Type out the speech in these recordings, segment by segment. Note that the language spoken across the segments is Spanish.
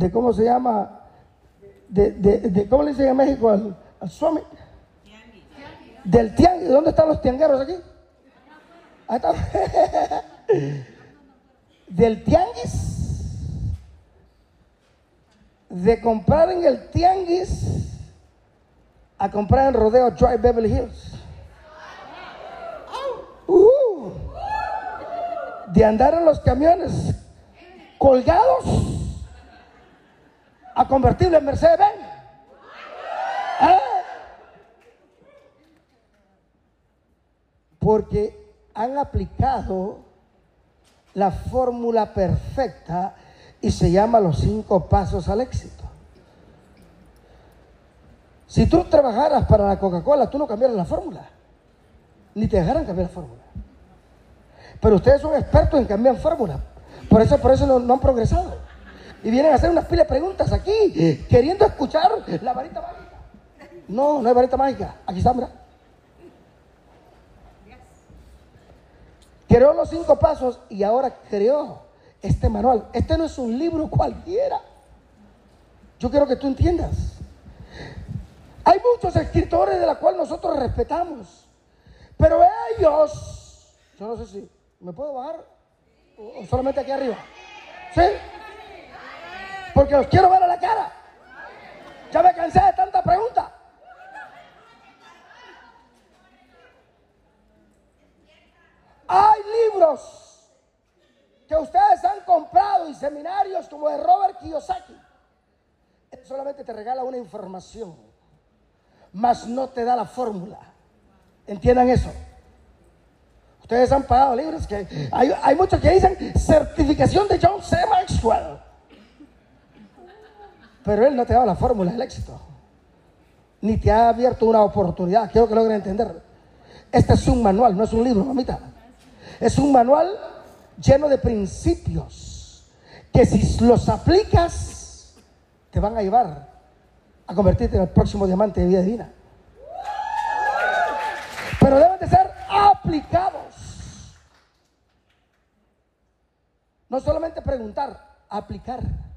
de cómo se llama, de, de, de cómo le dicen en México al, al summit? Del tianguis. ¿Dónde están los tiangueros aquí? Del tianguis. De comprar en el tianguis a comprar en Rodeo Drive Beverly Hills. Uh. de andar en los camiones colgados a convertirlo en Mercedes-Benz. ¿Ah? Porque han aplicado la fórmula perfecta y se llama los cinco pasos al éxito. Si tú trabajaras para la Coca-Cola, tú no cambiaras la fórmula, ni te dejaran cambiar la fórmula. Pero ustedes son expertos en cambiar fórmula, por eso, por eso no han progresado. Y vienen a hacer unas pilas de preguntas aquí, queriendo escuchar la varita mágica. No, no hay varita mágica. Aquí está, mira. Creó los cinco pasos y ahora creó este manual. Este no es un libro cualquiera. Yo quiero que tú entiendas. Hay muchos escritores de la cual nosotros respetamos. Pero ellos, yo no sé si, ¿me puedo bajar? ¿O solamente aquí arriba? ¿Sí? Porque los quiero ver a la cara. Ya me cansé de tanta pregunta. Hay libros que ustedes han comprado y seminarios como de Robert Kiyosaki. Él solamente te regala una información, mas no te da la fórmula. ¿Entiendan eso? Ustedes han pagado libros que hay, hay muchos que dicen certificación de John C. Maxwell. Pero él no te da la fórmula del éxito. Ni te ha abierto una oportunidad. Quiero que logren entender. Este es un manual, no es un libro, mamita. Es un manual lleno de principios que si los aplicas te van a llevar a convertirte en el próximo diamante de vida divina. Pero deben de ser aplicados. No solamente preguntar, aplicar.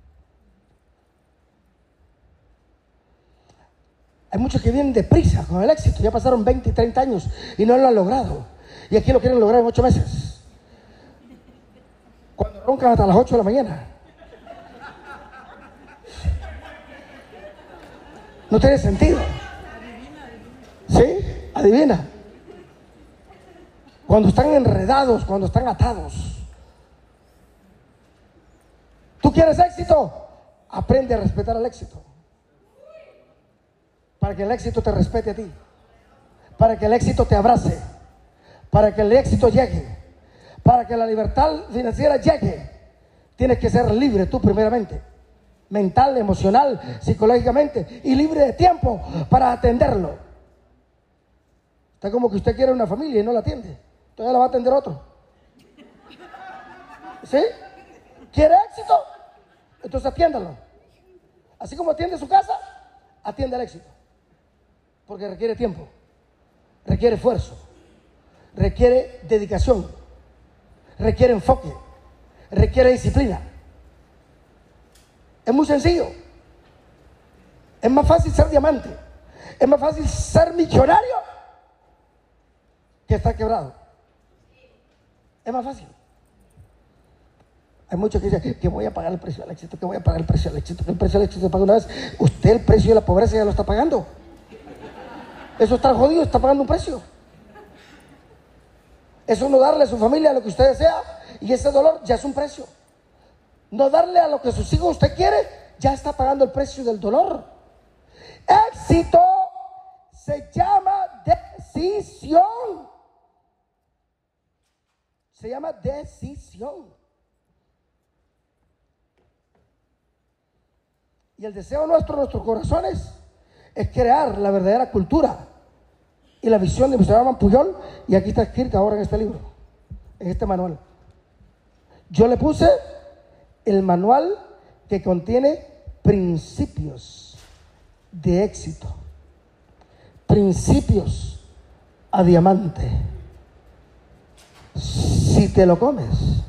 Hay muchos que vienen deprisa con el éxito, ya pasaron 20 y 30 años y no lo han logrado. Y aquí lo quieren lograr en 8 meses. Cuando roncan hasta las 8 de la mañana. No tiene sentido. ¿Sí? Adivina. Cuando están enredados, cuando están atados. ¿Tú quieres éxito? Aprende a respetar el éxito. Para que el éxito te respete a ti. Para que el éxito te abrace. Para que el éxito llegue. Para que la libertad financiera llegue. Tienes que ser libre tú primeramente. Mental, emocional, psicológicamente. Y libre de tiempo para atenderlo. Está como que usted quiere una familia y no la atiende. Entonces la va a atender otro. ¿Sí? ¿Quiere éxito? Entonces atiéndalo. Así como atiende su casa, atiende el éxito. Porque requiere tiempo, requiere esfuerzo, requiere dedicación, requiere enfoque, requiere disciplina. Es muy sencillo. Es más fácil ser diamante. Es más fácil ser millonario que estar quebrado. Es más fácil. Hay muchos que dicen que voy a pagar el precio del éxito, que voy a pagar el precio del éxito, que el precio del éxito se paga una vez. Usted el precio de la pobreza ya lo está pagando. Eso está jodido, está pagando un precio. Eso no darle a su familia lo que usted desea y ese dolor ya es un precio. No darle a lo que sus hijos usted quiere, ya está pagando el precio del dolor. Éxito se llama decisión. Se llama decisión. Y el deseo nuestro, nuestros corazones, es crear la verdadera cultura y la visión de Mr. Puyol. Y aquí está escrita ahora en este libro, en este manual. Yo le puse el manual que contiene principios de éxito, principios a diamante. Si te lo comes,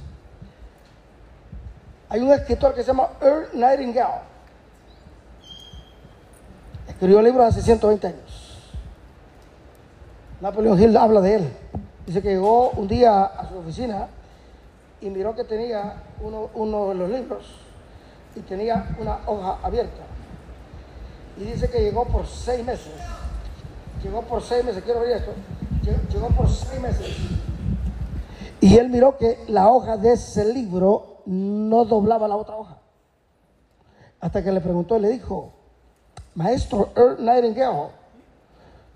Hay un escritor que se llama Earl Nightingale. Escribió libros hace 120 años. Napoleon Hill habla de él. Dice que llegó un día a su oficina y miró que tenía uno, uno de los libros y tenía una hoja abierta. Y dice que llegó por seis meses. Llegó por seis meses, quiero ver esto. Llegó por seis meses. Y él miró que la hoja de ese libro no doblaba la otra hoja. Hasta que le preguntó y le dijo, maestro Earl Nightingale,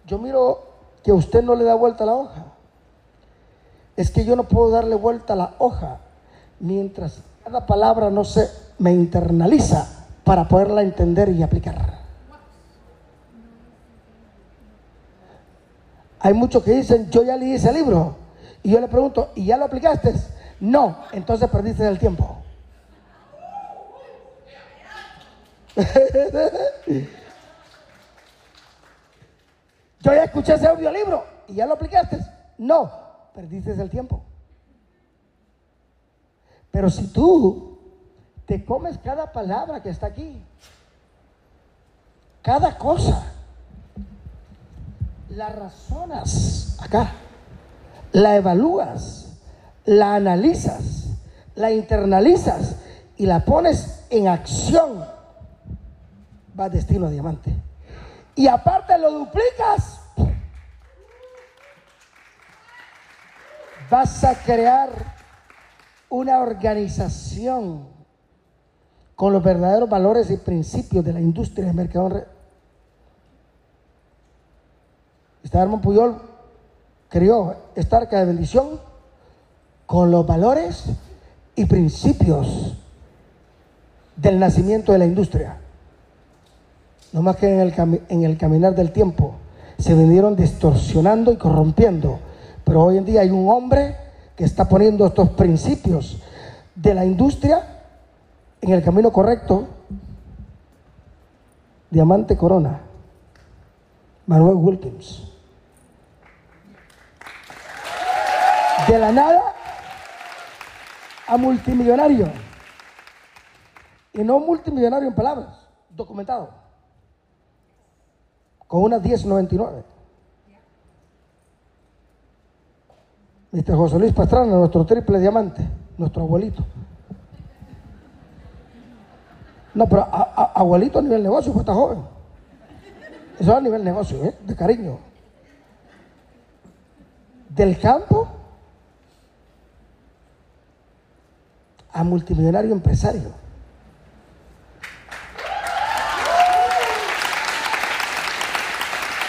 yo miro que usted no le da vuelta a la hoja. Es que yo no puedo darle vuelta a la hoja mientras cada palabra no se me internaliza para poderla entender y aplicar. Hay muchos que dicen, yo ya leí ese libro. Y yo le pregunto, ¿y ya lo aplicaste? No, entonces perdiste el tiempo. yo ya escuché ese audiolibro y ya lo aplicaste. No, perdiste el tiempo. Pero si tú te comes cada palabra que está aquí, cada cosa, la razonas acá, la evalúas, la analizas, la internalizas y la pones en acción, va destino a diamante. Y aparte lo duplicas, vas a crear una organización con los verdaderos valores y principios de la industria de mercado. Este Hermano Puyol creó esta arca de bendición con los valores y principios del nacimiento de la industria. No más que en el, en el caminar del tiempo se vinieron distorsionando y corrompiendo. Pero hoy en día hay un hombre que está poniendo estos principios de la industria en el camino correcto. Diamante Corona, Manuel Wilkins. De la nada a multimillonario. Y no multimillonario en palabras, documentado. Con una 1099. Mr. José Luis Pastrana, nuestro triple diamante, nuestro abuelito. No, pero abuelito a nivel negocio, pues está joven. Eso es a nivel negocio, ¿eh? de cariño. Del campo a multimillonario empresario.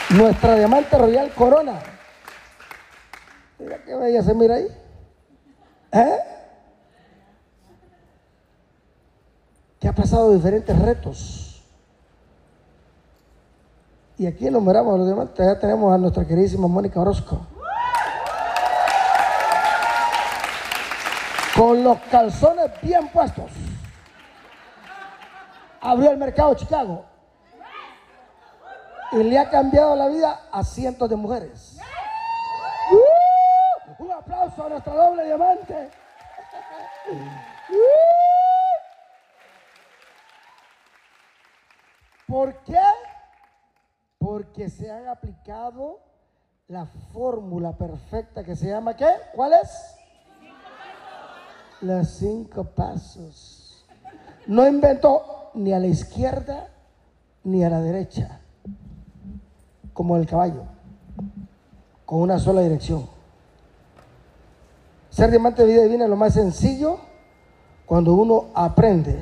Nuestra diamante royal corona. Mira qué bella se mira ahí. ¿Eh? Que ha pasado diferentes retos. Y aquí enumeramos a los diamantes. Ya tenemos a nuestra queridísima Mónica Orozco. con los calzones bien puestos. Abrió el mercado Chicago y le ha cambiado la vida a cientos de mujeres. ¡Uh! un aplauso a nuestra doble diamante. ¡Uh! ¿Por qué? Porque se han aplicado la fórmula perfecta que se llama ¿qué? ¿Cuál es? los cinco pasos. No inventó ni a la izquierda ni a la derecha, como el caballo, con una sola dirección. Ser diamante de vida divina es lo más sencillo cuando uno aprende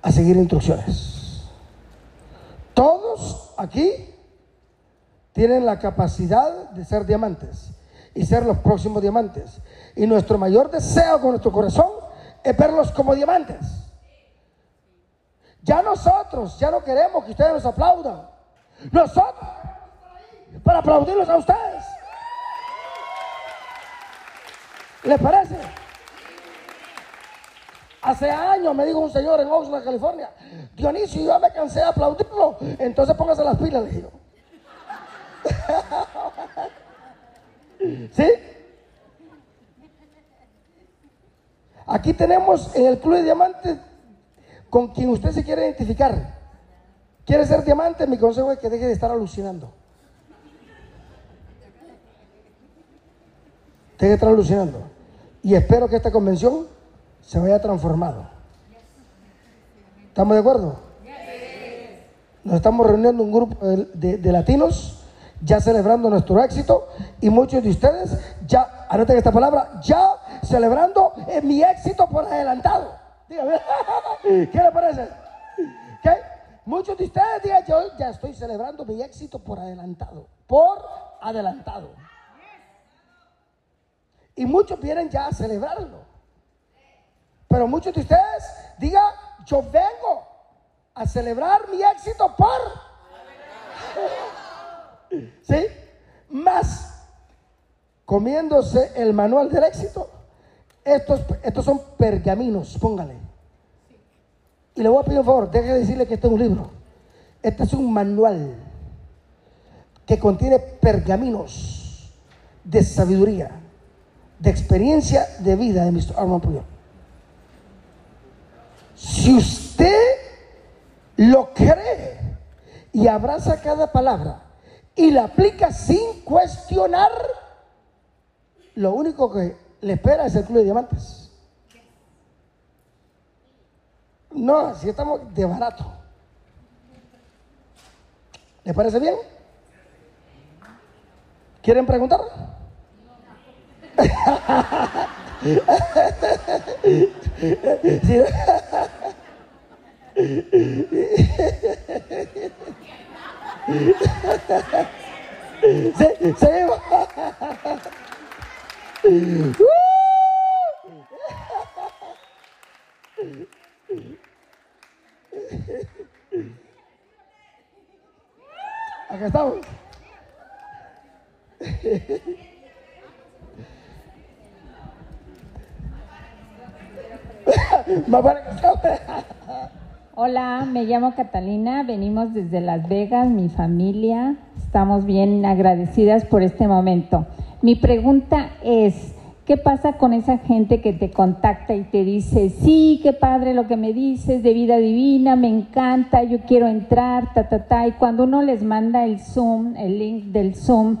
a seguir instrucciones. Todos aquí tienen la capacidad de ser diamantes y ser los próximos diamantes. Y nuestro mayor deseo con nuestro corazón es verlos como diamantes. Ya nosotros, ya no queremos que ustedes nos aplaudan. Nosotros para aplaudirlos a ustedes. ¿Les parece? Hace años me dijo un señor en Oxnard, California, Dionisio, yo me cansé de aplaudirlo, entonces póngase las pilas, le digo. ¿Sí? Aquí tenemos en el Club de Diamantes con quien usted se quiere identificar. ¿Quiere ser diamante? Mi consejo es que deje de estar alucinando. Deje de estar alucinando. Y espero que esta convención se vaya transformado. ¿Estamos de acuerdo? Nos estamos reuniendo un grupo de, de latinos ya celebrando nuestro éxito y muchos de ustedes ya, anoten esta palabra, ya celebrando mi éxito por adelantado. Dígame, ¿qué le parece? ¿Qué? Muchos de ustedes digan, yo ya estoy celebrando mi éxito por adelantado, por adelantado. Y muchos vienen ya a celebrarlo. Pero muchos de ustedes digan, yo vengo a celebrar mi éxito por... ¿Sí? Más comiéndose el manual del éxito. Estos, estos son pergaminos, póngale. Y le voy a pedir un favor, deje de decirle que este es un libro. Este es un manual que contiene pergaminos de sabiduría, de experiencia de vida de Mr. Armand Puyol. Si usted lo cree y abraza cada palabra, y la aplica sin cuestionar, lo único que le espera es el club de diamantes. No, si estamos de barato. ¿Les parece bien? ¿Quieren preguntar? Se, seguimos. Acá estamos. Hola, me llamo Catalina, venimos desde Las Vegas, mi familia, estamos bien agradecidas por este momento. Mi pregunta es, ¿qué pasa con esa gente que te contacta y te dice, sí, qué padre lo que me dices de vida divina, me encanta, yo quiero entrar, ta, ta, ta, y cuando uno les manda el Zoom, el link del Zoom,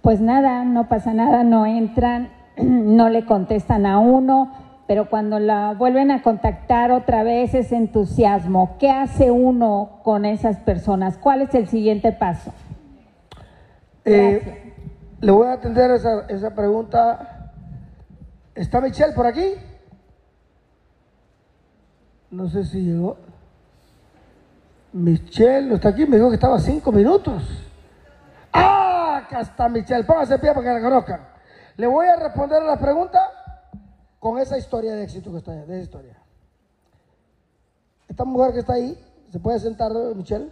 pues nada, no pasa nada, no entran, no le contestan a uno, pero cuando la vuelven a contactar otra vez es entusiasmo. ¿Qué hace uno con esas personas? ¿Cuál es el siguiente paso? Eh, le voy a atender esa, esa pregunta. ¿Está Michelle por aquí? No sé si llegó. Michelle no está aquí, me dijo que estaba cinco minutos. ¡Ah! Acá está Michelle. Póngase pie para que la conozcan. Le voy a responder a la pregunta con esa historia de éxito que está ahí, de esa historia. Esta mujer que está ahí, ¿se puede sentar, Michelle?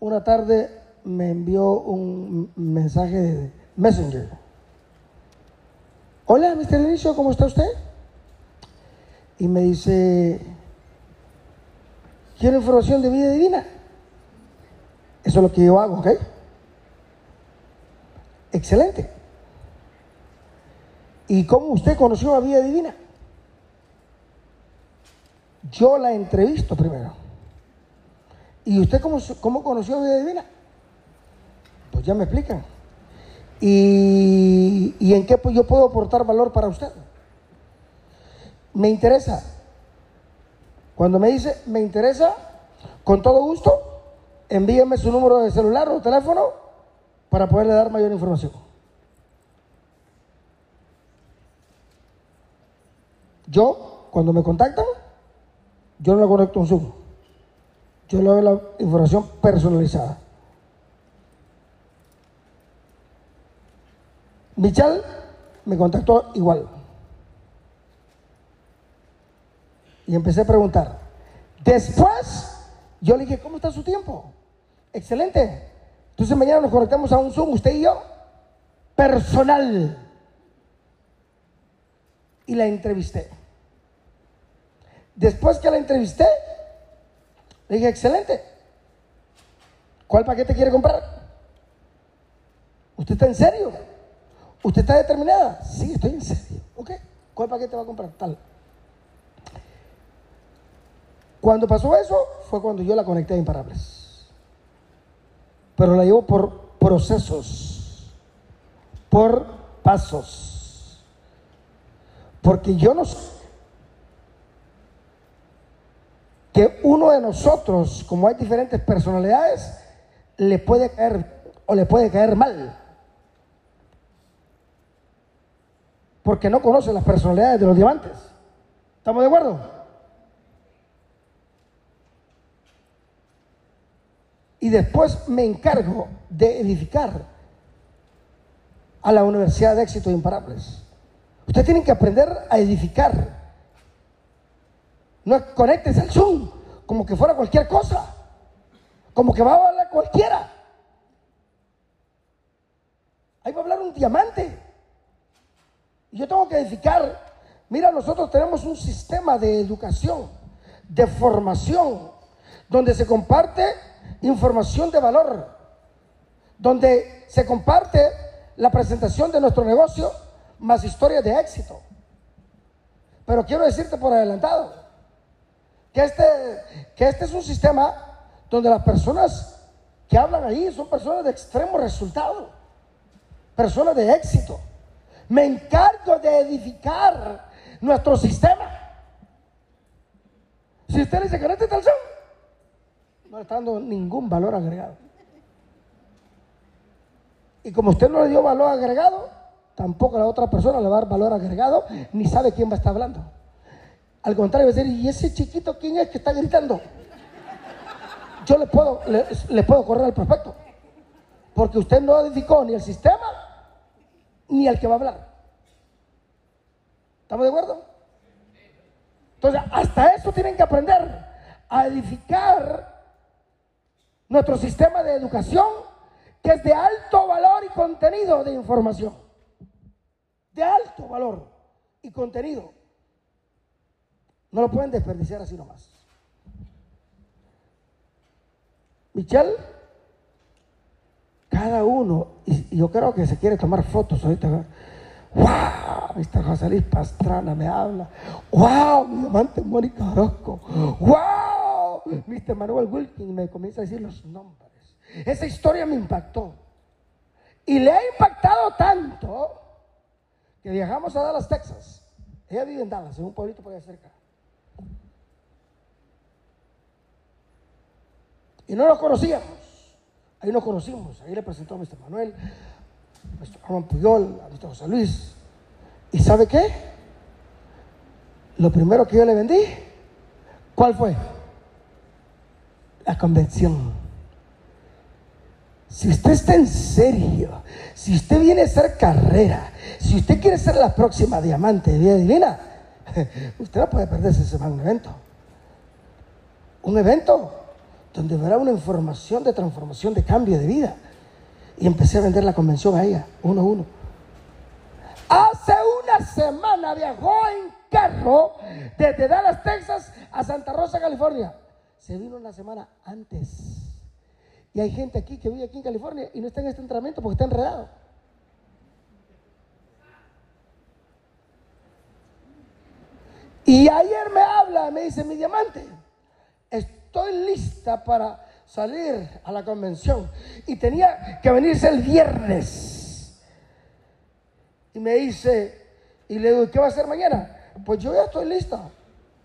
Una tarde me envió un mensaje de Messenger. Hola, Mr. Inicio, ¿cómo está usted? Y me dice, ¿quiere información de vida divina? Eso es lo que yo hago, ¿ok? Excelente. ¿Y cómo usted conoció a Vida Divina? Yo la entrevisto primero. ¿Y usted cómo, cómo conoció a Vida Divina? Pues ya me explican. ¿Y, ¿Y en qué yo puedo aportar valor para usted? Me interesa. Cuando me dice, me interesa, con todo gusto, envíeme su número de celular o teléfono para poderle dar mayor información. Yo, cuando me contactan, yo no le conecto un Zoom. Yo le doy la información personalizada. Michelle me contactó igual. Y empecé a preguntar. Después, yo le dije, ¿cómo está su tiempo? Excelente. Entonces mañana nos conectamos a un Zoom, usted y yo, personal. Y la entrevisté. Después que la entrevisté, le dije, excelente. ¿Cuál paquete quiere comprar? ¿Usted está en serio? ¿Usted está determinada? Sí, estoy en serio. ¿Ok? ¿Cuál paquete va a comprar? Tal. Cuando pasó eso, fue cuando yo la conecté a Imparables. Pero la llevo por procesos, por pasos. Porque yo no sé que uno de nosotros, como hay diferentes personalidades, le puede caer o le puede caer mal. Porque no conoce las personalidades de los diamantes. ¿Estamos de acuerdo? Y después me encargo de edificar a la Universidad de Éxito de Imparables. Ustedes tienen que aprender a edificar. No conectes al Zoom como que fuera cualquier cosa. Como que va a hablar cualquiera. Ahí va a hablar un diamante. Yo tengo que edificar. Mira, nosotros tenemos un sistema de educación, de formación, donde se comparte información de valor, donde se comparte la presentación de nuestro negocio más historias de éxito. Pero quiero decirte por adelantado que este, que este es un sistema donde las personas que hablan ahí son personas de extremo resultado, personas de éxito. Me encargo de edificar nuestro sistema. Si usted dice que no no le está dando ningún valor agregado. Y como usted no le dio valor agregado, tampoco a la otra persona le va a dar valor agregado, ni sabe quién va a estar hablando. Al contrario, va a decir, ¿y ese chiquito quién es que está gritando? Yo le puedo, le, puedo correr al prospecto. Porque usted no edificó ni el sistema, ni el que va a hablar. ¿Estamos de acuerdo? Entonces, hasta eso tienen que aprender a edificar nuestro sistema de educación, que es de alto valor y contenido de información. De alto valor y contenido. No lo pueden desperdiciar así nomás. Michelle, cada uno, y, yo creo que se quiere tomar fotos ahorita. ¡Wow! Mr. José Luis Pastrana me habla. ¡Wow! Mi amante Mónica Orozco. ¡Wow! Mr. Manuel Wilkins me comienza a decir los nombres. Esa historia me impactó. Y le ha impactado tanto que viajamos a Dallas, Texas. Ella vive en Dallas, en un pueblito por allá cerca. Y no nos conocíamos. Ahí nos conocimos. Ahí le presentó a Mr. Manuel, a Mr. Juan Puyol, a Mr. José Luis. ¿Y sabe qué? Lo primero que yo le vendí, ¿cuál fue? la convención. Si usted está en serio, si usted viene a hacer carrera, si usted quiere ser la próxima diamante de vida divina, usted no puede perderse ese magno evento. Un evento donde verá una información de transformación, de cambio de vida. Y empecé a vender la convención a ella, uno a uno. Hace una semana viajó en carro desde Dallas, Texas, a Santa Rosa, California se vino una semana antes. Y hay gente aquí que vive aquí en California y no está en este entrenamiento porque está enredado. Y ayer me habla, me dice, mi diamante, estoy lista para salir a la convención. Y tenía que venirse el viernes. Y me dice, y le digo, ¿qué va a hacer mañana? Pues yo ya estoy lista.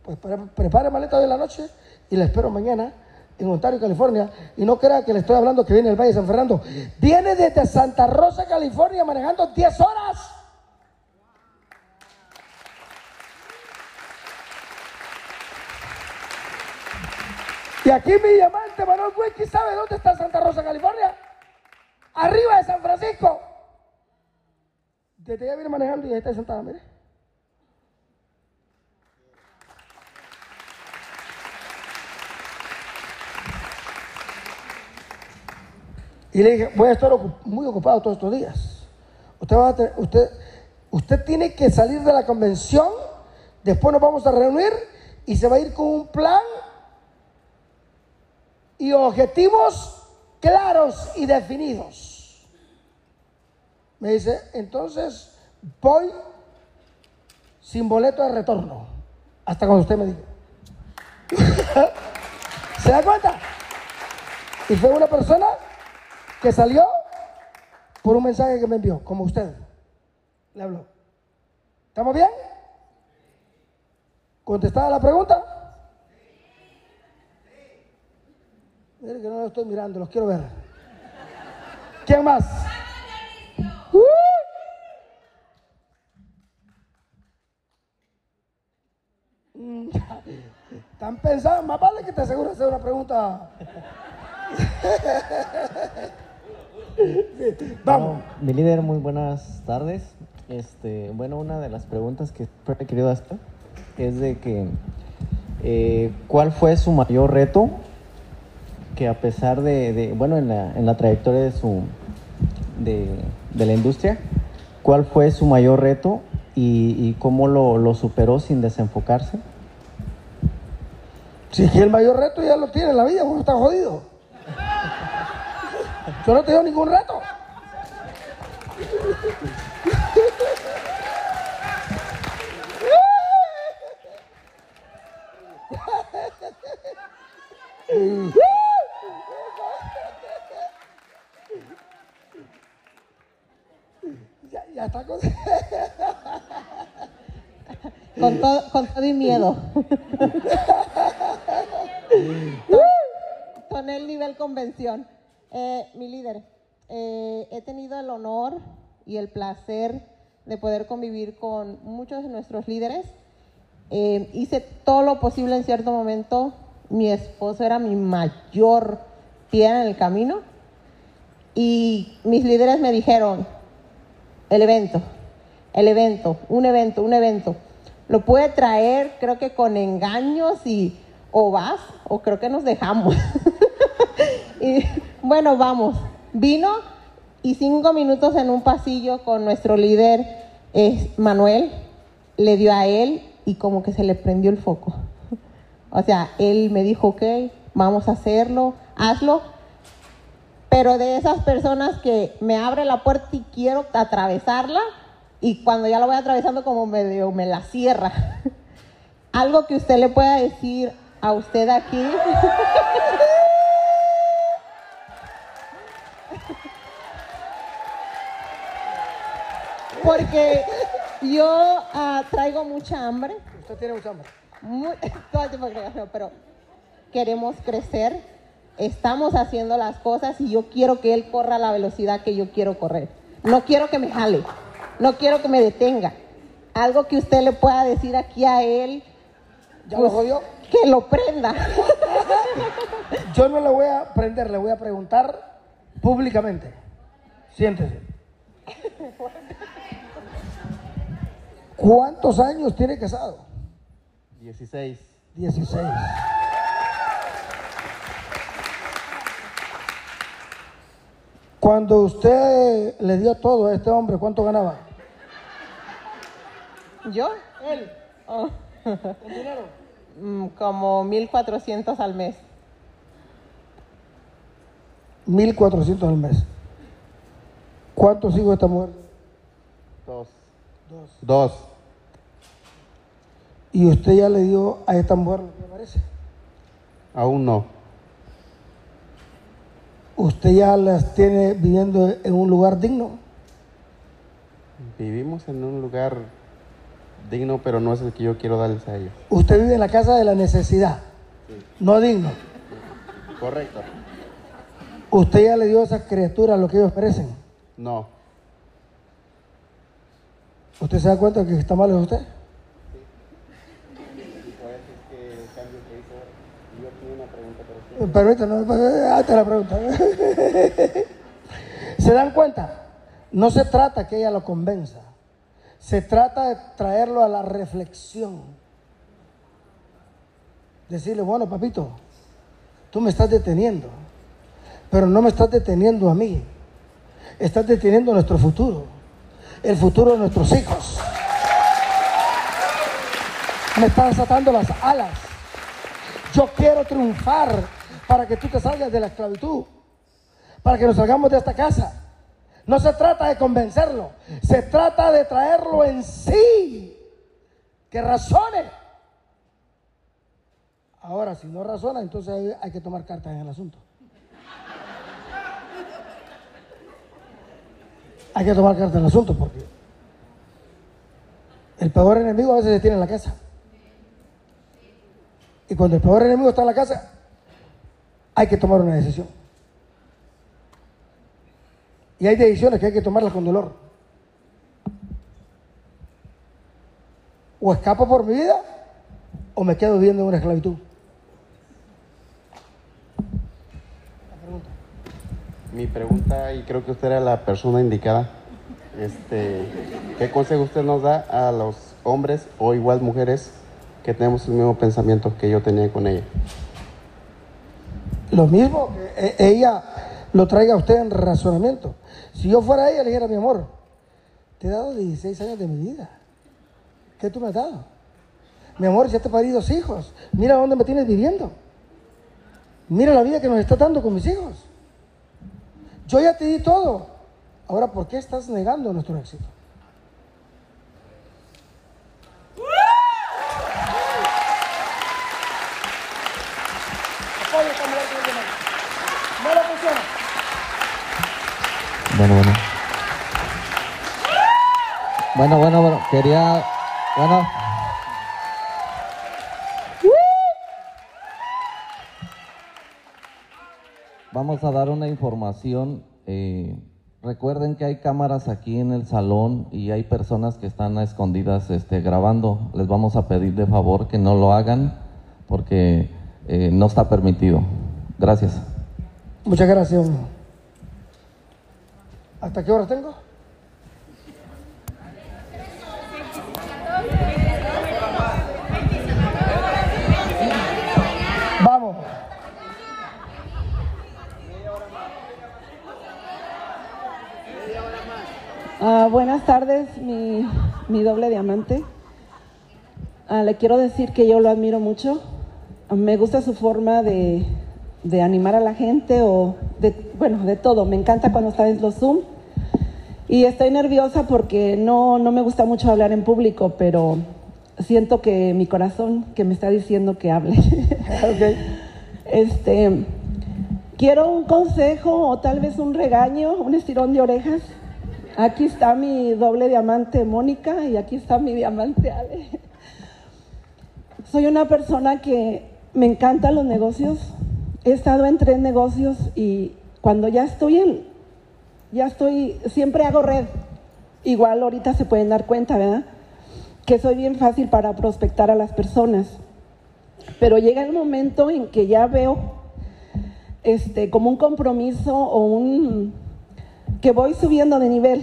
Pues prepare maleta de la noche y la espero mañana en Ontario, California. Y no crea que le estoy hablando que viene del Valle de San Fernando. Viene desde Santa Rosa, California, manejando 10 horas. Y aquí mi diamante Manuel Wiki sabe dónde está Santa Rosa, California. Arriba de San Francisco. Desde allá viene manejando y ahí está sentada, mire. Y le dije, voy a estar muy ocupado todos estos días. Usted, va a usted, usted tiene que salir de la convención, después nos vamos a reunir y se va a ir con un plan y objetivos claros y definidos. Me dice, entonces voy sin boleto de retorno. Hasta cuando usted me diga. ¿Se da cuenta? Y fue una persona que salió por un mensaje que me envió, como usted. Le habló. ¿Estamos bien? ¿Contestada la pregunta? Mire que no lo estoy mirando, los quiero ver. ¿Quién más? ¡Uh! Están pensando, más vale que te asegures hacer una pregunta. Vamos. Bueno, mi líder, muy buenas tardes. Este, bueno, una de las preguntas que he querido hacer es de que eh, ¿cuál fue su mayor reto que a pesar de, de- bueno, en la, en la trayectoria de su de, de la industria, cuál fue su mayor reto y, y cómo lo, lo superó sin desenfocarse? Si es que el mayor reto ya lo tiene en la vida, uno está jodido. Yo no tengo ningún reto. está con... Con todo, con todo y miedo. con el nivel convención. Eh, mi líder, eh, he tenido el honor y el placer de poder convivir con muchos de nuestros líderes. Eh, hice todo lo posible en cierto momento. Mi esposo era mi mayor piedra en el camino. Y mis líderes me dijeron, el evento, el evento, un evento, un evento. Lo puede traer, creo que con engaños y o vas o creo que nos dejamos. y bueno, vamos. Vino y cinco minutos en un pasillo con nuestro líder es Manuel, le dio a él y como que se le prendió el foco. O sea, él me dijo, ok, vamos a hacerlo, hazlo, pero de esas personas que me abre la puerta y quiero atravesarla y cuando ya la voy atravesando como medio me la cierra. Algo que usted le pueda decir a usted aquí. Porque yo ah, traigo mucha hambre. Usted tiene mucha hambre. Muy- todo el tiempo creo, no, pero queremos crecer, estamos haciendo las cosas y yo quiero que él corra a la velocidad que yo quiero correr. No quiero que me jale, no quiero que me detenga. Algo que usted le pueda decir aquí a él, ¿Ya lo jodió? que lo prenda. Yo no le voy a prender, le voy a preguntar públicamente. Siéntese. ¿Cuántos años tiene casado? 16. 16. Cuando usted le dio todo a este hombre, ¿cuánto ganaba? ¿Yo? Él. Oh. Mm, Como 1400 al mes. 1.400 al mes. ¿Cuántos hijos esta mujer? Dos. Dos. Dos. ¿Y usted ya le dio a esta mujer lo que merece? Aún no. ¿Usted ya las tiene viviendo en un lugar digno? Vivimos en un lugar digno, pero no es el que yo quiero darles a ellos. Usted vive en la casa de la necesidad, no digno. Correcto. ¿Usted ya le dio a esas criaturas lo que ellos merecen? No. ¿Usted se da cuenta que está mal es usted? Permítame, hazte la pregunta. ¿Se dan cuenta? No se trata que ella lo convenza. Se trata de traerlo a la reflexión. Decirle, bueno, papito, tú me estás deteniendo, pero no me estás deteniendo a mí. Estás deteniendo nuestro futuro, el futuro de nuestros hijos. Me están desatando las alas. Yo quiero triunfar para que tú te salgas de la esclavitud, para que nos salgamos de esta casa, No se trata de convencerlo, se trata de traerlo en sí, que razone. Ahora, si no razona, entonces hay, que tomar cartas en el asunto. Hay que tomar cartas en el asunto porque el peor enemigo a veces se tiene en la casa. Y cuando el peor enemigo está en la casa, hay que tomar una decisión. Y hay decisiones que hay que tomarlas con dolor. O escapo por mi vida o me quedo viviendo en una esclavitud. Mi pregunta, y creo que usted era la persona indicada, este, ¿qué consejo usted nos da a los hombres o igual mujeres que tenemos el mismo pensamiento que yo tenía con ella? Lo mismo que e- ella lo traiga a usted en razonamiento. Si yo fuera ella, le dijera, mi amor, te he dado 16 años de mi vida. ¿Qué tú me has dado? Mi amor, ya te parí dos hijos. Mira dónde me tienes viviendo. Mira la vida que nos está dando con mis hijos. Yo ya te di todo. Ahora, ¿por qué estás negando nuestro éxito? No le funciona. Bueno, bueno. Bueno, bueno. Quería. Bueno. Vamos a dar una información. eh, recuerden que hay cámaras aquí en el salón y hay personas que están a escondidas este, grabando. Les vamos a pedir de favor que no lo hagan porque eh, no está permitido. Gracias. Muchas gracias. ¿Hasta qué hora tengo? Vamos. Ah, buenas tardes, mi, mi doble diamante. Ah, le quiero decir que yo lo admiro mucho. Me gusta su forma de, de animar a la gente o de, bueno, de todo. Me encanta cuando está en los Zoom. Y estoy nerviosa porque no, no me gusta mucho hablar en público, pero siento que mi corazón que me está diciendo que hable. Este, quiero un consejo o tal vez un regaño, un estirón de orejas. Aquí está mi doble diamante Mónica y aquí está mi diamante Ale. Soy una persona que me encantan los negocios. He estado en tres negocios y cuando ya estoy en, ya estoy, siempre hago red. Igual ahorita se pueden dar cuenta, ¿verdad? Que soy bien fácil para prospectar a las personas. Pero llega el momento en que ya veo este, como un compromiso o un que voy subiendo de nivel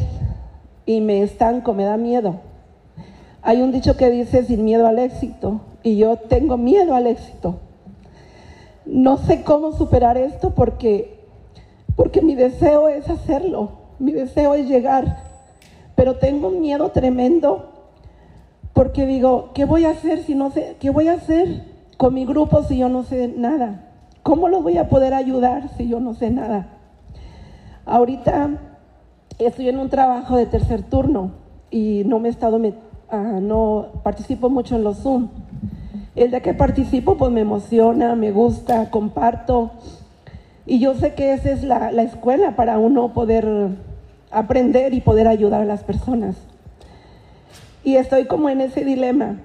y me estanco, me da miedo. Hay un dicho que dice sin miedo al éxito y yo tengo miedo al éxito. No sé cómo superar esto porque porque mi deseo es hacerlo, mi deseo es llegar, pero tengo un miedo tremendo porque digo, ¿qué voy a hacer si no sé, qué voy a hacer con mi grupo si yo no sé nada? ¿Cómo los voy a poder ayudar si yo no sé nada? Ahorita estoy en un trabajo de tercer turno y no me he estado, ah, no participo mucho en los Zoom. El día que participo pues me emociona, me gusta, comparto y yo sé que esa es la, la escuela para uno poder aprender y poder ayudar a las personas. Y estoy como en ese dilema.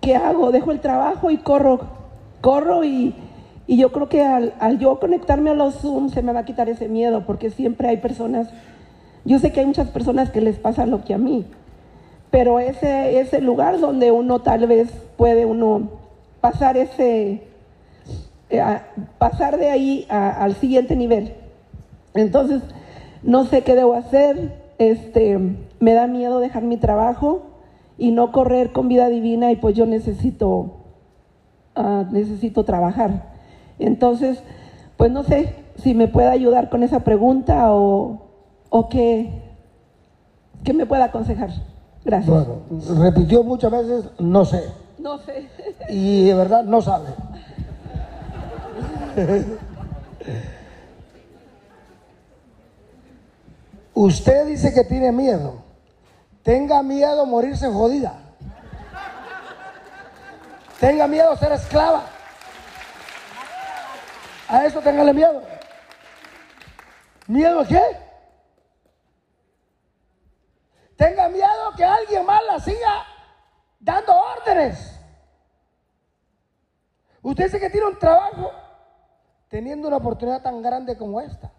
¿Qué hago? ¿Dejo el trabajo y corro? Corro y, y yo creo que al, al yo conectarme a los Zoom se me va a quitar ese miedo porque siempre hay personas, yo sé que hay muchas personas que les pasa lo que a mí, pero ese es el lugar donde uno tal vez puede uno pasar ese, eh, pasar de ahí al siguiente nivel. Entonces, no sé qué debo hacer, este, me da miedo dejar mi trabajo y no correr con vida divina y pues yo necesito, ah, necesito trabajar. Entonces, pues no sé si me puede ayudar con esa pregunta o, o qué, qué me pueda aconsejar. Gracias. Bueno, repitió muchas veces, no sé. No sé. Y de verdad no sabe. Usted dice que tiene miedo. Tenga miedo a morirse jodida. Tenga miedo a ser esclava. A eso téngale miedo. ¿Miedo a qué? Tenga miedo que alguien más la siga dando órdenes. Usted dice que tiene un trabajo teniendo una oportunidad tan grande como esta.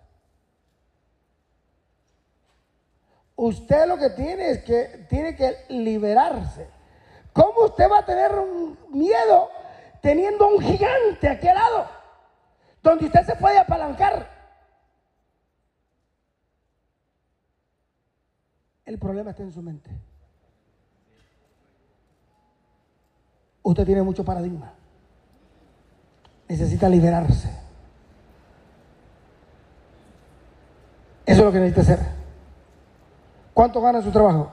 Usted lo que tiene es que tiene que liberarse. ¿Cómo usted va a tener un miedo teniendo un gigante aquí al lado? Donde usted se puede apalancar. El problema está en su mente. Usted tiene mucho paradigma. Necesita liberarse. Eso es lo que necesita hacer. ¿Cuánto gana su trabajo?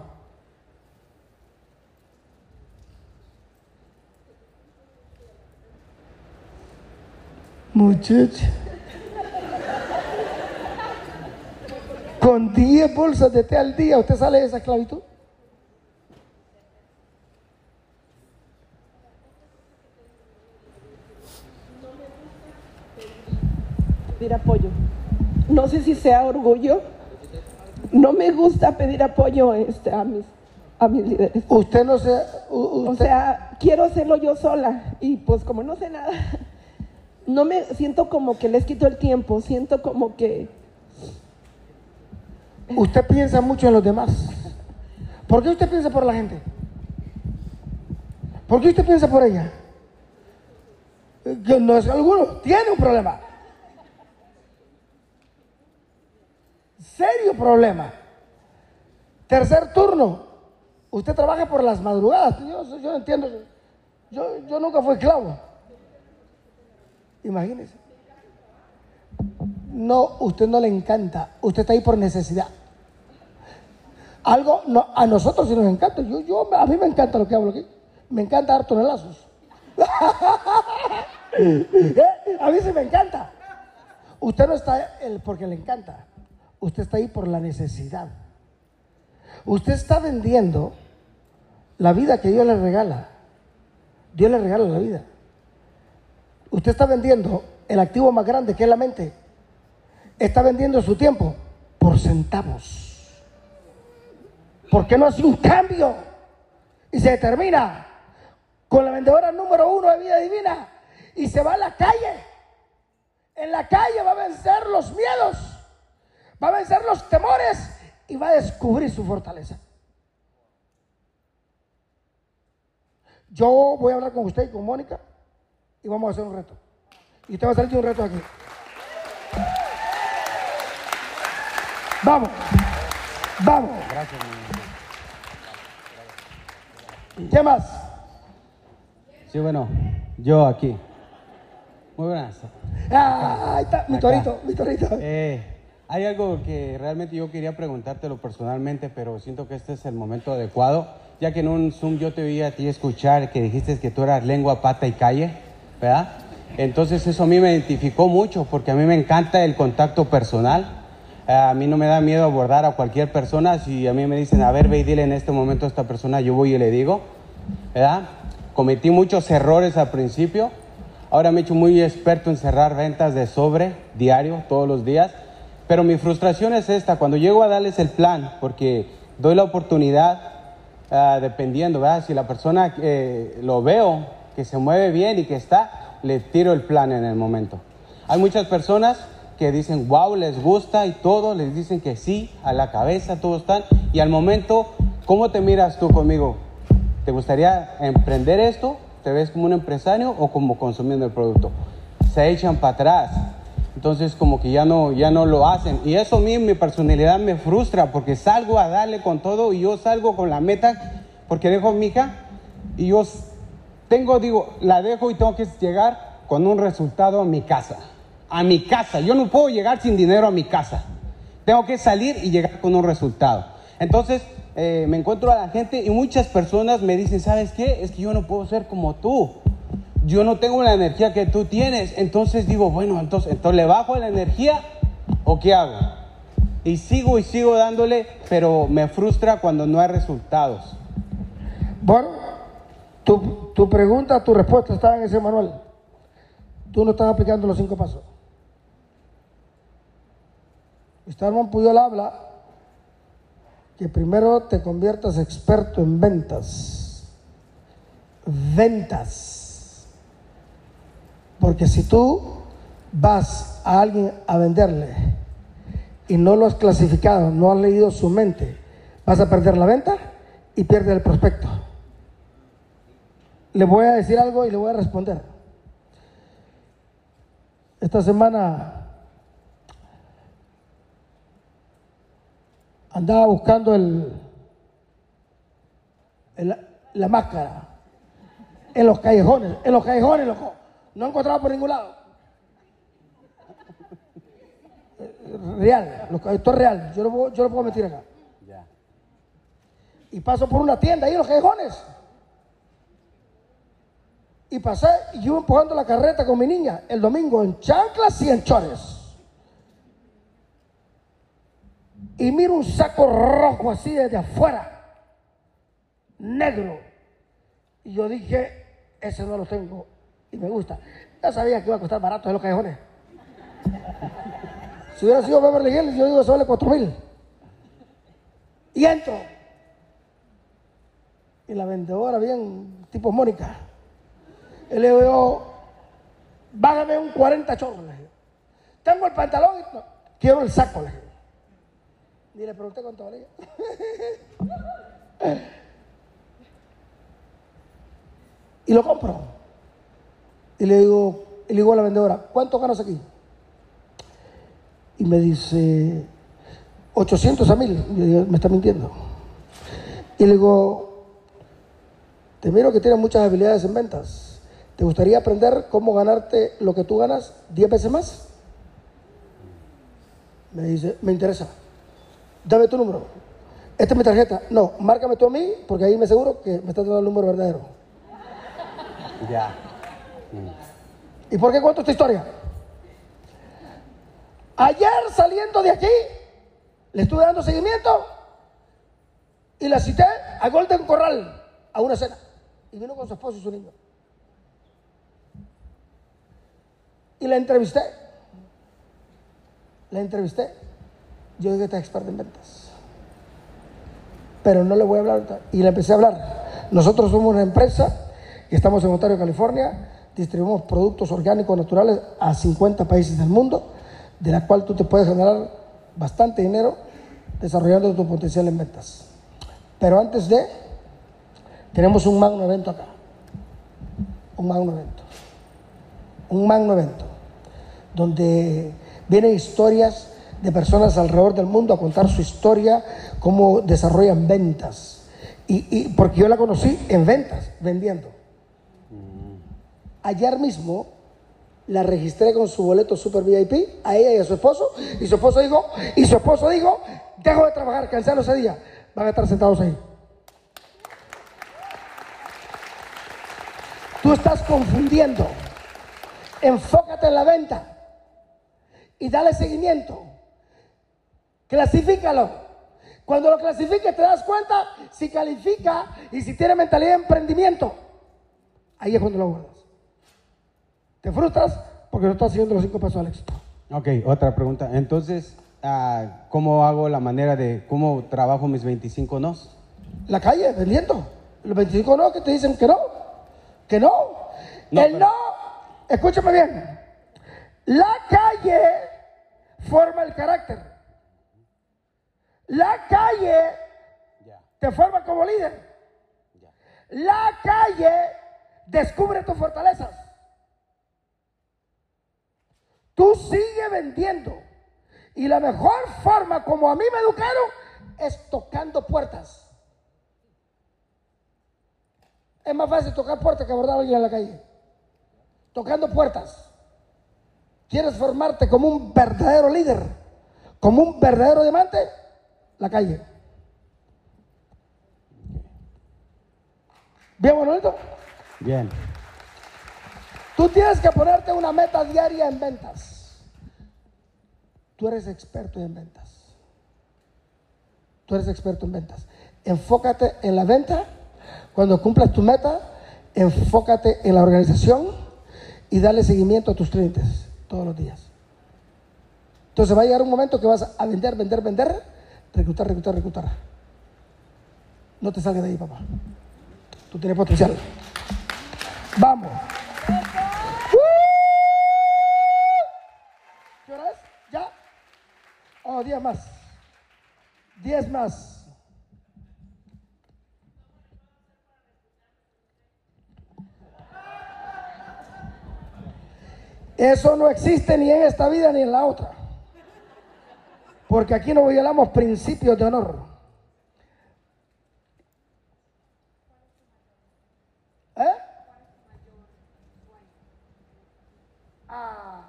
Muchacho. Con 10 bolsas de té al día, ¿usted sale de esa esclavitud? Pedir apoyo. No sé si sea orgullo. No me gusta pedir apoyo este, a, mis, a mis líderes. Usted no se... u- O sea, quiero hacerlo yo sola. Y pues como no sé nada, no me siento como que les quito el tiempo. Siento como que Usted piensa mucho en los demás. ¿Por qué usted piensa por la gente? ¿Por qué usted piensa por ella? Que no es alguno, tiene un problema. Serio problema. Tercer turno. Usted trabaja por las madrugadas. Yo, yo entiendo. Yo, yo nunca fui esclavo. Imagínese. No, usted no le encanta. Usted está ahí por necesidad. Algo no, a nosotros sí nos encanta. Yo, yo, a mí me encanta lo que hablo aquí. Me encanta dar tonelazos. ¿Eh? A mí sí me encanta. Usted no está el porque le encanta. Usted está ahí por la necesidad. Usted está vendiendo la vida que Dios le regala. Dios le regala la vida. Usted está vendiendo el activo más grande que es la mente. Está vendiendo su tiempo por centavos. ¿Por qué no hace un cambio? Y se determina con la vendedora número uno de vida divina y se va a la calle. En la calle va a vencer los miedos, va a vencer los temores y va a descubrir su fortaleza. Yo voy a hablar con usted y con Mónica y vamos a hacer un reto. Y usted va a salir de un reto aquí. Vamos, vamos. ¿Qué más? Sí, bueno, yo aquí. Muy buenas. Ah, ahí está, mi torito, mi torito. Eh, hay algo que realmente yo quería preguntártelo personalmente, pero siento que este es el momento adecuado, ya que en un Zoom yo te oí a ti escuchar que dijiste que tú eras lengua, pata y calle, ¿verdad? Entonces eso a mí me identificó mucho, porque a mí me encanta el contacto personal. Eh, A mí no me da miedo abordar a cualquier persona. Si a mí me dicen, a ver, ve y dile en este momento a esta persona, yo voy y le digo, ¿verdad? Cometí muchos errores al principio. Ahora me he hecho muy experto en cerrar ventas de sobre diario, todos los días. Pero mi frustración es esta, cuando llego a darles el plan, porque doy la oportunidad, ah, dependiendo, ¿verdad? Si la persona eh, lo veo, que se mueve bien y que está, le tiro el plan en el momento. Hay muchas personas que dicen, wow, les gusta y todo, les dicen que sí, a la cabeza, todos están. Y al momento, ¿cómo te miras tú conmigo? ¿Te gustaría emprender esto? ¿Te ves como un empresario o como consumiendo el producto? Se echan para atrás. Entonces como que ya no, ya no lo hacen. Y eso a mí, mi personalidad me frustra porque salgo a darle con todo y yo salgo con la meta porque dejo a mi hija y yo tengo, digo, la dejo y tengo que llegar con un resultado a mi casa. A mi casa. Yo no puedo llegar sin dinero a mi casa. Tengo que salir y llegar con un resultado. Entonces, eh, me encuentro a la gente y muchas personas me dicen, ¿sabes qué? Es que yo no puedo ser como tú. Yo no tengo la energía que tú tienes. Entonces digo, bueno, entonces, entonces ¿le bajo la energía o qué hago? y sigo y sigo dándole, pero me frustra cuando no hay resultados. Bueno, tu, tu pregunta, tu respuesta está en ese manual. Tú no estás aplicando los cinco pasos. Starman Puyol habla que primero te conviertas experto en ventas. Ventas. Porque si tú vas a alguien a venderle y no lo has clasificado, no has leído su mente, vas a perder la venta y pierdes el prospecto. Le voy a decir algo y le voy a responder. Esta semana andaba buscando el, el- la máscara en los callejones, en los callejones, loco. No encontraba por ningún lado. Real, lo- esto es real. Yo lo, puedo- yo lo puedo meter acá. Y paso por una tienda ahí en los callejones. Y pasé y yo empujando la carreta con mi niña el domingo en chanclas y en chores. Y miro un saco rojo así desde afuera, negro. Y yo dije, ese no lo tengo y me gusta. Ya sabía que iba a costar barato en los callejones. Si hubiera sido Beverly Hills, yo digo, eso vale cuatro mil. Y entro. Y la vendedora, bien, tipo Mónica. Y le digo bájame un 40 chorros. Tengo el pantalón y quiero el saco. Le. Ni le pregunté cuánto valía. y lo compro. Y le digo, y le digo a la vendedora, ¿cuánto ganas aquí? Y me dice, 800 a 1000. Y yo me está mintiendo. Y le digo, te miro que tienes muchas habilidades en ventas. ¿Te gustaría aprender cómo ganarte lo que tú ganas 10 veces más? Me dice, me interesa. Dame tu número. Esta es mi tarjeta. No, márcame tú a mí porque ahí me aseguro que me estás dando el número verdadero. Ya. ¿Y por qué cuento esta historia? Ayer saliendo de aquí, le estuve dando seguimiento y la cité a Golden Corral a una cena. Y vino con su esposo y su niño. Y la entrevisté. La entrevisté. Yo dije que está experta en ventas. Pero no le voy a hablar. Y le empecé a hablar. Nosotros somos una empresa que estamos en Ontario, California. Distribuimos productos orgánicos naturales a 50 países del mundo, de la cual tú te puedes generar bastante dinero desarrollando tu potencial en ventas. Pero antes de, tenemos un magno evento acá. Un magno evento. Un magno evento. Donde vienen historias de personas alrededor del mundo a contar su historia, cómo desarrollan ventas. Y, y porque yo la conocí en ventas, vendiendo. Ayer mismo la registré con su boleto Super VIP a ella y a su esposo. Y su esposo dijo, y su esposo dijo, dejo de trabajar, cancelo ese día. Van a estar sentados ahí. Tú estás confundiendo. Enfócate en la venta y dale seguimiento. Clasifícalo. Cuando lo clasifiques te das cuenta si califica y si tiene mentalidad de emprendimiento. Ahí es cuando lo guardas. Te frustras porque no estás siguiendo los cinco pasos al éxito. Ok, otra pregunta. Entonces, ah, ¿cómo hago la manera de cómo trabajo mis 25 nos? La calle, vendiendo. Los 25 no que te dicen que no. Que no. No, El pero- no, escúchame bien. La calle forma el carácter. La calle te forma como líder. La calle descubre tus fortalezas. Tú sigue vendiendo. Y la mejor forma como a mí me educaron es tocando puertas. Es más fácil tocar puertas que abordar a alguien en la calle. Tocando puertas. ¿Quieres formarte como un verdadero líder? Como un verdadero diamante? La calle. ¿Bien, Manuelito? Bien. Tú tienes que ponerte una meta diaria en ventas. Tú eres experto en ventas. tú eres experto en ventas. Enfócate en la venta. Cuando cumplas tu meta, enfócate en la organización y dale seguimiento a tus clientes todos los días. Entonces va a llegar un momento que vas a vender, vender, vender, reclutar, reclutar, reclutar. No te salgas de ahí, papá. Tú tienes potencial. Vamos. ¡Uh! ¿Qué hora es? ¿Ya? Oh, 10 más. 10 más. Eso no existe ni en esta vida ni en la otra. Porque aquí no violamos principios de honor. ¿Eh? Ah,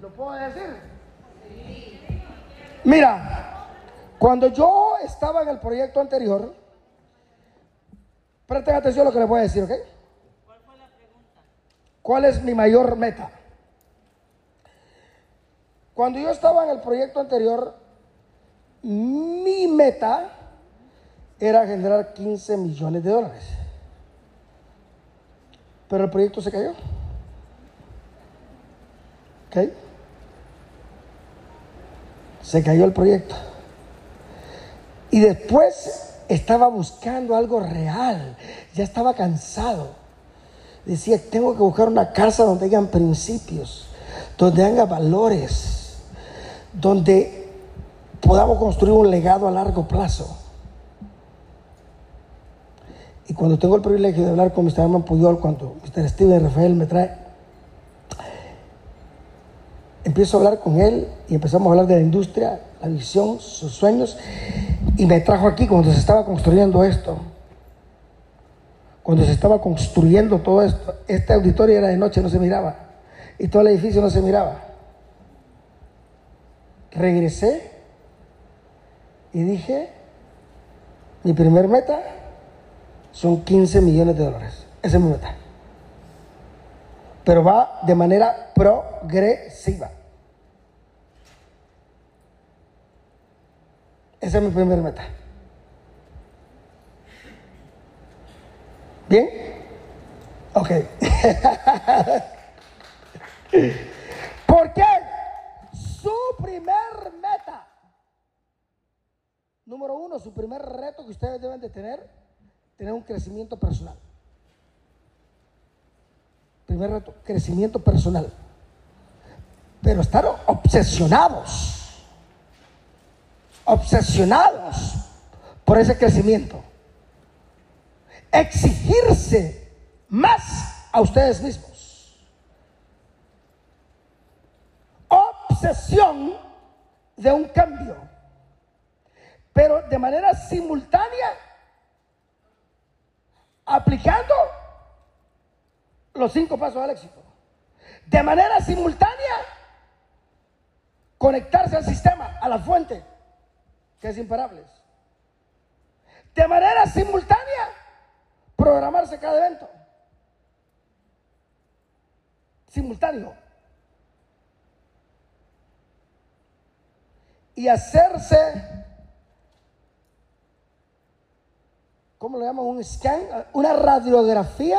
¿lo puedo decir? Mira, cuando yo estaba en el proyecto anterior, presten atención a lo que les voy a decir, ¿ok? ¿Cuál es mi mayor meta? Cuando yo estaba en el proyecto anterior, mi meta era generar 15 millones de dólares. Pero el proyecto se cayó. ¿Ok? Se cayó el proyecto. Y después estaba buscando algo real. Ya estaba cansado. Decía, tengo que buscar una casa donde hayan principios, donde haya valores donde podamos construir un legado a largo plazo. Y cuando tengo el privilegio de hablar con Mr. Herman Puyol, cuando Mr. Steven Rafael me trae, empiezo a hablar con él y empezamos a hablar de la industria, la visión, sus sueños, y me trajo aquí cuando se estaba construyendo esto. Cuando se estaba construyendo todo esto, este auditorio era de noche, no se miraba, y todo el edificio no se miraba regresé y dije, mi primer meta son 15 millones de dólares. Esa es mi meta. Pero va de manera progresiva. Esa es mi primer meta. ¿Bien? Ok. ¿Por qué? su primer meta. Número uno, su primer reto que ustedes deben de tener, tener un crecimiento personal. Crecimiento personal. Pero estar obsesionados, obsesionados por ese crecimiento. Exigirse más a ustedes mismos. obsesión de un cambio, pero de manera simultánea, aplicando los cinco pasos al éxito. De manera simultánea, conectarse al sistema, a la fuente, que es imparable. De manera simultánea, programarse cada evento. Simultáneo. y hacerse, ¿cómo le llaman? Un scan, una radiografía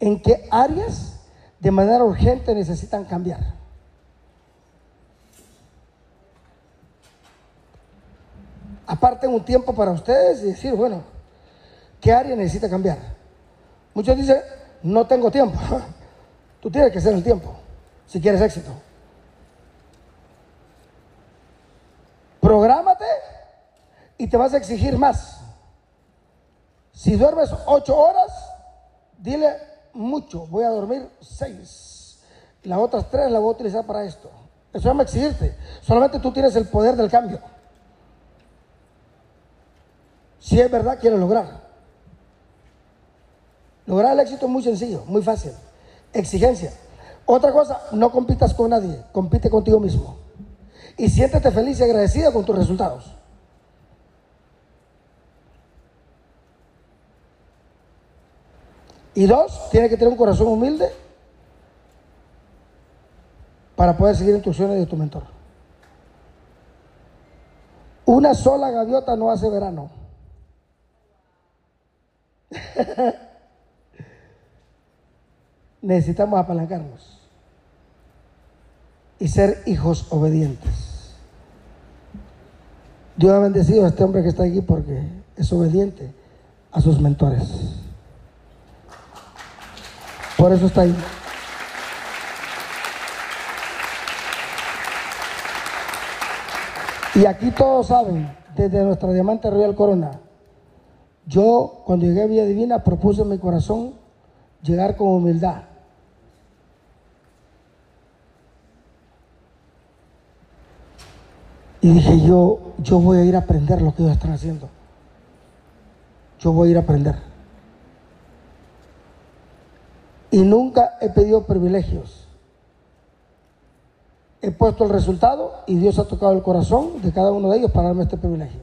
en qué áreas de manera urgente necesitan cambiar. Aparte un tiempo para ustedes y decir, bueno, ¿qué área necesita cambiar? Muchos dicen, no tengo tiempo. Tú tienes que hacer el tiempo si quieres éxito. Prográmate y te vas a exigir más. Si duermes ocho horas, dile mucho, voy a dormir seis. Las otras tres las voy a utilizar para esto. Eso llama exigirte. Solamente tú tienes el poder del cambio. Si es verdad, quieres lograr. Lograr el éxito es muy sencillo, muy fácil. Exigencia. Otra cosa, no compitas con nadie, compite contigo mismo y siéntete feliz y agradecida con tus resultados. Y dos, tiene que tener un corazón humilde para poder seguir instrucciones de tu mentor. Una sola gaviota no hace verano. Necesitamos apalancarnos y ser hijos obedientes. Dios ha bendecido a este hombre que está aquí porque es obediente a sus mentores. Por eso está ahí. Y aquí todos saben, desde nuestra diamante Royal Corona, yo cuando llegué a Villa Divina propuse en mi corazón llegar con humildad. Y dije yo, yo voy a ir a aprender lo que ellos están haciendo. Yo voy a ir a aprender. Y nunca he pedido privilegios. He puesto el resultado y Dios ha tocado el corazón de cada uno de ellos para darme este privilegio.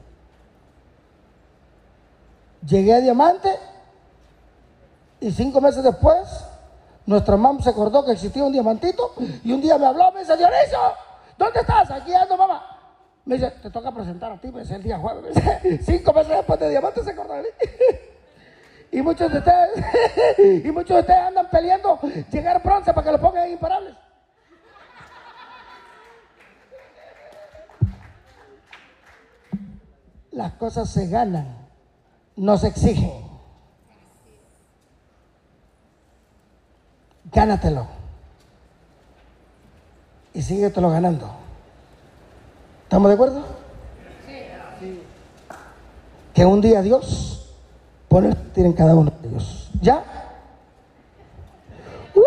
Llegué a Diamante y cinco meses después nuestra mamá se acordó que existía un diamantito y un día me habló, me dice, Dionisio, ¿dónde estás? Aquí ando, mamá. Me dice, te toca presentar a ti, me dice el día jueves. Cinco meses después de Diamante se acordó de mí. Y muchos de ustedes, y muchos de ustedes andan peleando llegar bronce para que lo pongan imparables. Las cosas se ganan, no se exigen. Gánatelo. Y síguetelo ganando. ¿Estamos de acuerdo? Sí. Que un día Dios pone el en cada uno de ellos. ¿Ya? ¡Uh!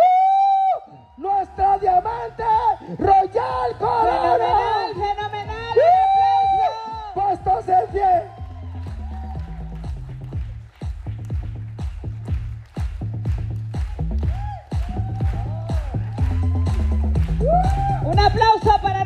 Nuestra diamante Royal Corona. Fenomenal, fenomenal. ¡Uh! Puesto ser fiel. Un aplauso para